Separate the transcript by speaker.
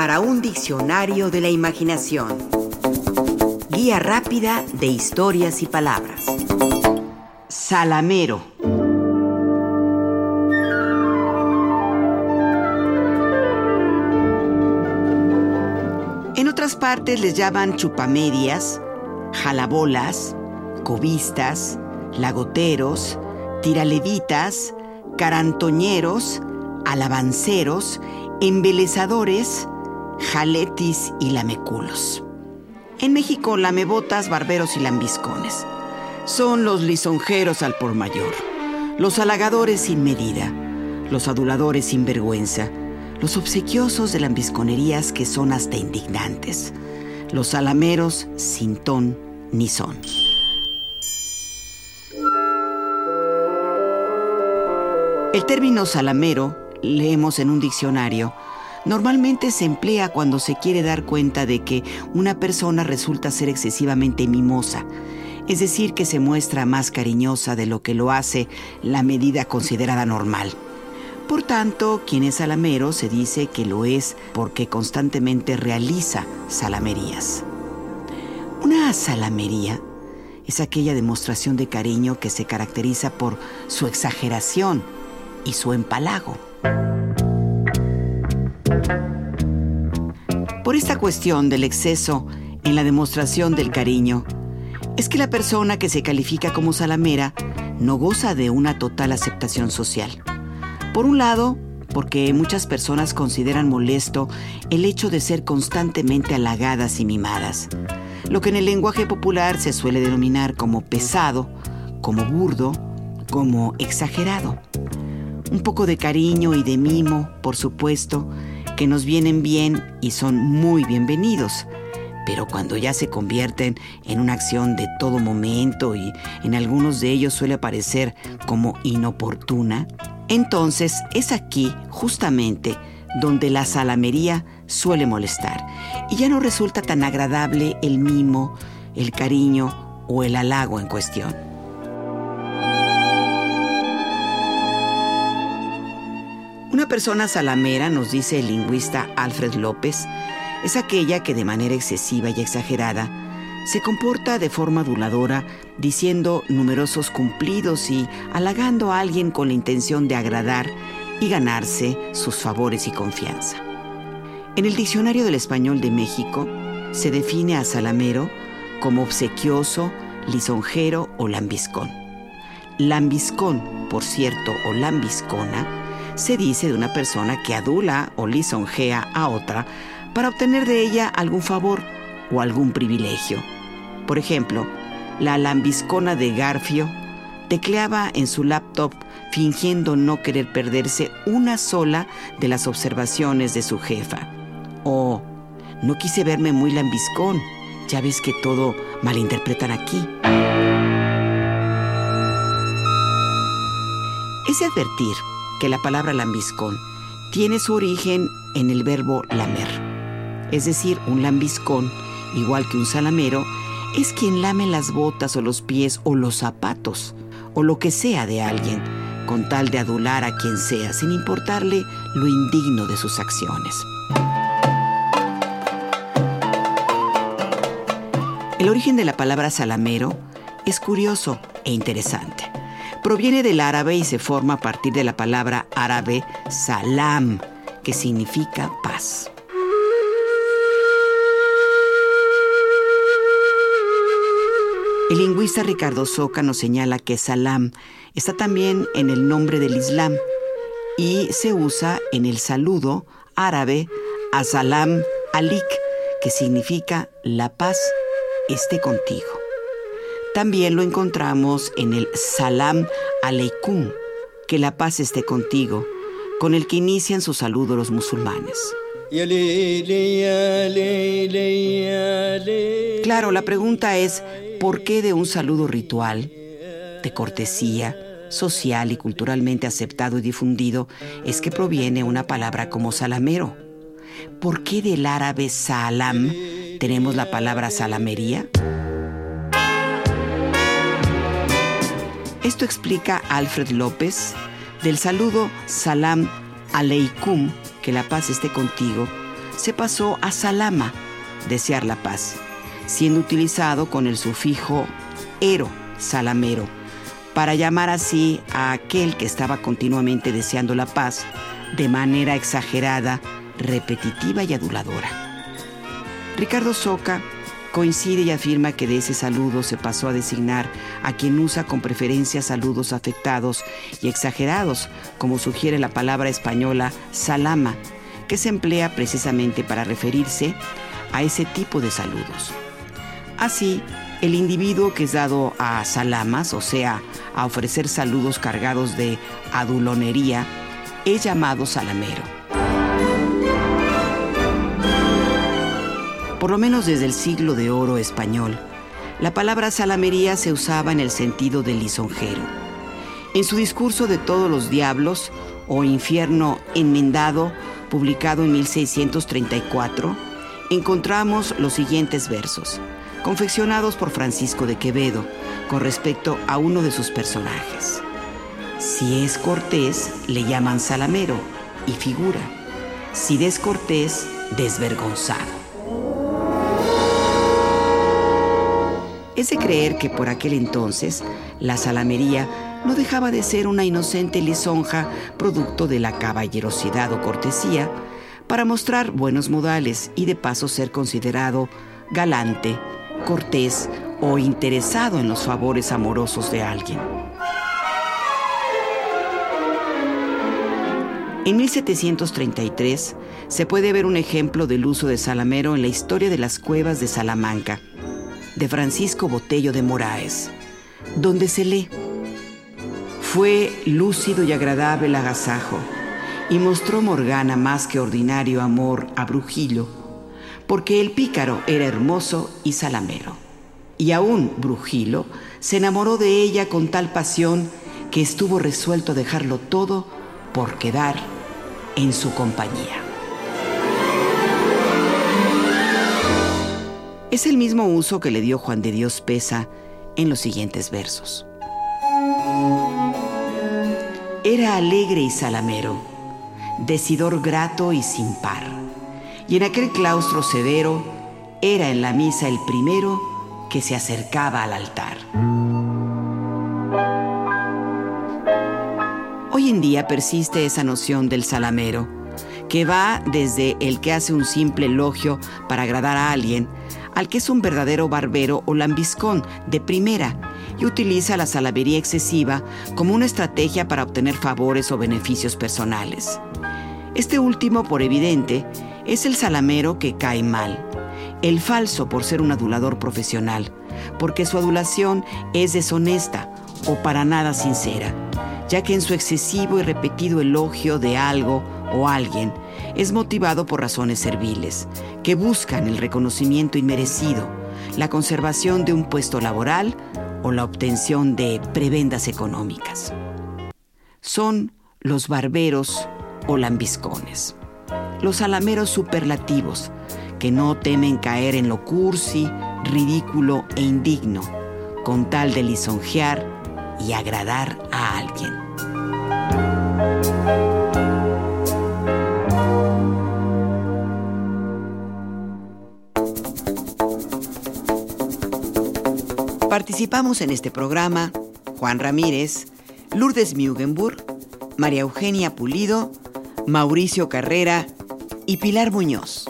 Speaker 1: para un diccionario de la imaginación. Guía rápida de historias y palabras. Salamero. En otras partes les llaman chupamedias, jalabolas, cobistas, lagoteros, tiralevitas, carantoñeros, alabanceros, embelezadores, jaletis y lameculos. En México, lamebotas, barberos y lambiscones. Son los lisonjeros al por mayor, los halagadores sin medida, los aduladores sin vergüenza, los obsequiosos de lambisconerías que son hasta indignantes, los salameros sin ton ni son. El término salamero, leemos en un diccionario, normalmente se emplea cuando se quiere dar cuenta de que una persona resulta ser excesivamente mimosa, es decir, que se muestra más cariñosa de lo que lo hace la medida considerada normal. Por tanto, quien es salamero se dice que lo es porque constantemente realiza salamerías. Una salamería es aquella demostración de cariño que se caracteriza por su exageración, y su empalago. Por esta cuestión del exceso en la demostración del cariño, es que la persona que se califica como salamera no goza de una total aceptación social. Por un lado, porque muchas personas consideran molesto el hecho de ser constantemente halagadas y mimadas, lo que en el lenguaje popular se suele denominar como pesado, como burdo, como exagerado un poco de cariño y de mimo, por supuesto, que nos vienen bien y son muy bienvenidos. Pero cuando ya se convierten en una acción de todo momento y en algunos de ellos suele aparecer como inoportuna, entonces es aquí justamente donde la salamería suele molestar y ya no resulta tan agradable el mimo, el cariño o el halago en cuestión. Persona salamera, nos dice el lingüista Alfred López, es aquella que de manera excesiva y exagerada se comporta de forma aduladora, diciendo numerosos cumplidos y halagando a alguien con la intención de agradar y ganarse sus favores y confianza. En el Diccionario del Español de México se define a salamero como obsequioso, lisonjero o lambiscón. Lambiscón, por cierto, o lambiscona, se dice de una persona que adula o lisonjea a otra para obtener de ella algún favor o algún privilegio. Por ejemplo, la lambiscona de Garfio tecleaba en su laptop fingiendo no querer perderse una sola de las observaciones de su jefa. O, no quise verme muy lambiscón, ya ves que todo malinterpretan aquí. Es advertir que la palabra lambiscón tiene su origen en el verbo lamer. Es decir, un lambiscón, igual que un salamero, es quien lame las botas o los pies o los zapatos o lo que sea de alguien, con tal de adular a quien sea, sin importarle lo indigno de sus acciones. El origen de la palabra salamero es curioso e interesante proviene del árabe y se forma a partir de la palabra árabe salam, que significa paz. El lingüista Ricardo Soca nos señala que salam está también en el nombre del Islam y se usa en el saludo árabe asalam alik, que significa la paz esté contigo. También lo encontramos en el Salam Aleikum, que la paz esté contigo, con el que inician su saludo los musulmanes. Claro, la pregunta es, ¿por qué de un saludo ritual, de cortesía, social y culturalmente aceptado y difundido, es que proviene una palabra como salamero? ¿Por qué del árabe salam tenemos la palabra salamería? Esto explica Alfred López del saludo Salam Aleikum, que la paz esté contigo, se pasó a salama, desear la paz, siendo utilizado con el sufijo ero, salamero, para llamar así a aquel que estaba continuamente deseando la paz de manera exagerada, repetitiva y aduladora. Ricardo Soca coincide y afirma que de ese saludo se pasó a designar a quien usa con preferencia saludos afectados y exagerados, como sugiere la palabra española salama, que se emplea precisamente para referirse a ese tipo de saludos. Así, el individuo que es dado a salamas, o sea, a ofrecer saludos cargados de adulonería, es llamado salamero. Por lo menos desde el siglo de oro español, la palabra salamería se usaba en el sentido de lisonjero. En su discurso de todos los diablos, o infierno enmendado, publicado en 1634, encontramos los siguientes versos, confeccionados por Francisco de Quevedo, con respecto a uno de sus personajes. Si es cortés, le llaman salamero y figura. Si descortés, desvergonzado. Es de creer que por aquel entonces la salamería no dejaba de ser una inocente lisonja producto de la caballerosidad o cortesía para mostrar buenos modales y de paso ser considerado galante, cortés o interesado en los favores amorosos de alguien. En 1733 se puede ver un ejemplo del uso de salamero en la historia de las cuevas de Salamanca, de Francisco Botello de Moraes, donde se lee, fue lúcido y agradable el agasajo, y mostró Morgana más que ordinario amor a Brujillo, porque el pícaro era hermoso y salamero. Y aún Brujillo se enamoró de ella con tal pasión que estuvo resuelto a dejarlo todo por quedar en su compañía. Es el mismo uso que le dio Juan de Dios Pesa en los siguientes versos. Era alegre y salamero, decidor grato y sin par, y en aquel claustro severo era en la misa el primero que se acercaba al altar. Hoy en día persiste esa noción del salamero, que va desde el que hace un simple elogio para agradar a alguien, al que es un verdadero barbero o lambiscón de primera y utiliza la salamería excesiva como una estrategia para obtener favores o beneficios personales. Este último, por evidente, es el salamero que cae mal, el falso por ser un adulador profesional, porque su adulación es deshonesta o para nada sincera ya que en su excesivo y repetido elogio de algo o alguien es motivado por razones serviles, que buscan el reconocimiento inmerecido, la conservación de un puesto laboral o la obtención de prebendas económicas. Son los barberos o lambiscones, los alameros superlativos, que no temen caer en lo cursi, ridículo e indigno, con tal de lisonjear y agradar a alguien. Participamos en este programa Juan Ramírez, Lourdes Mugenburg, María Eugenia Pulido, Mauricio Carrera y Pilar Muñoz.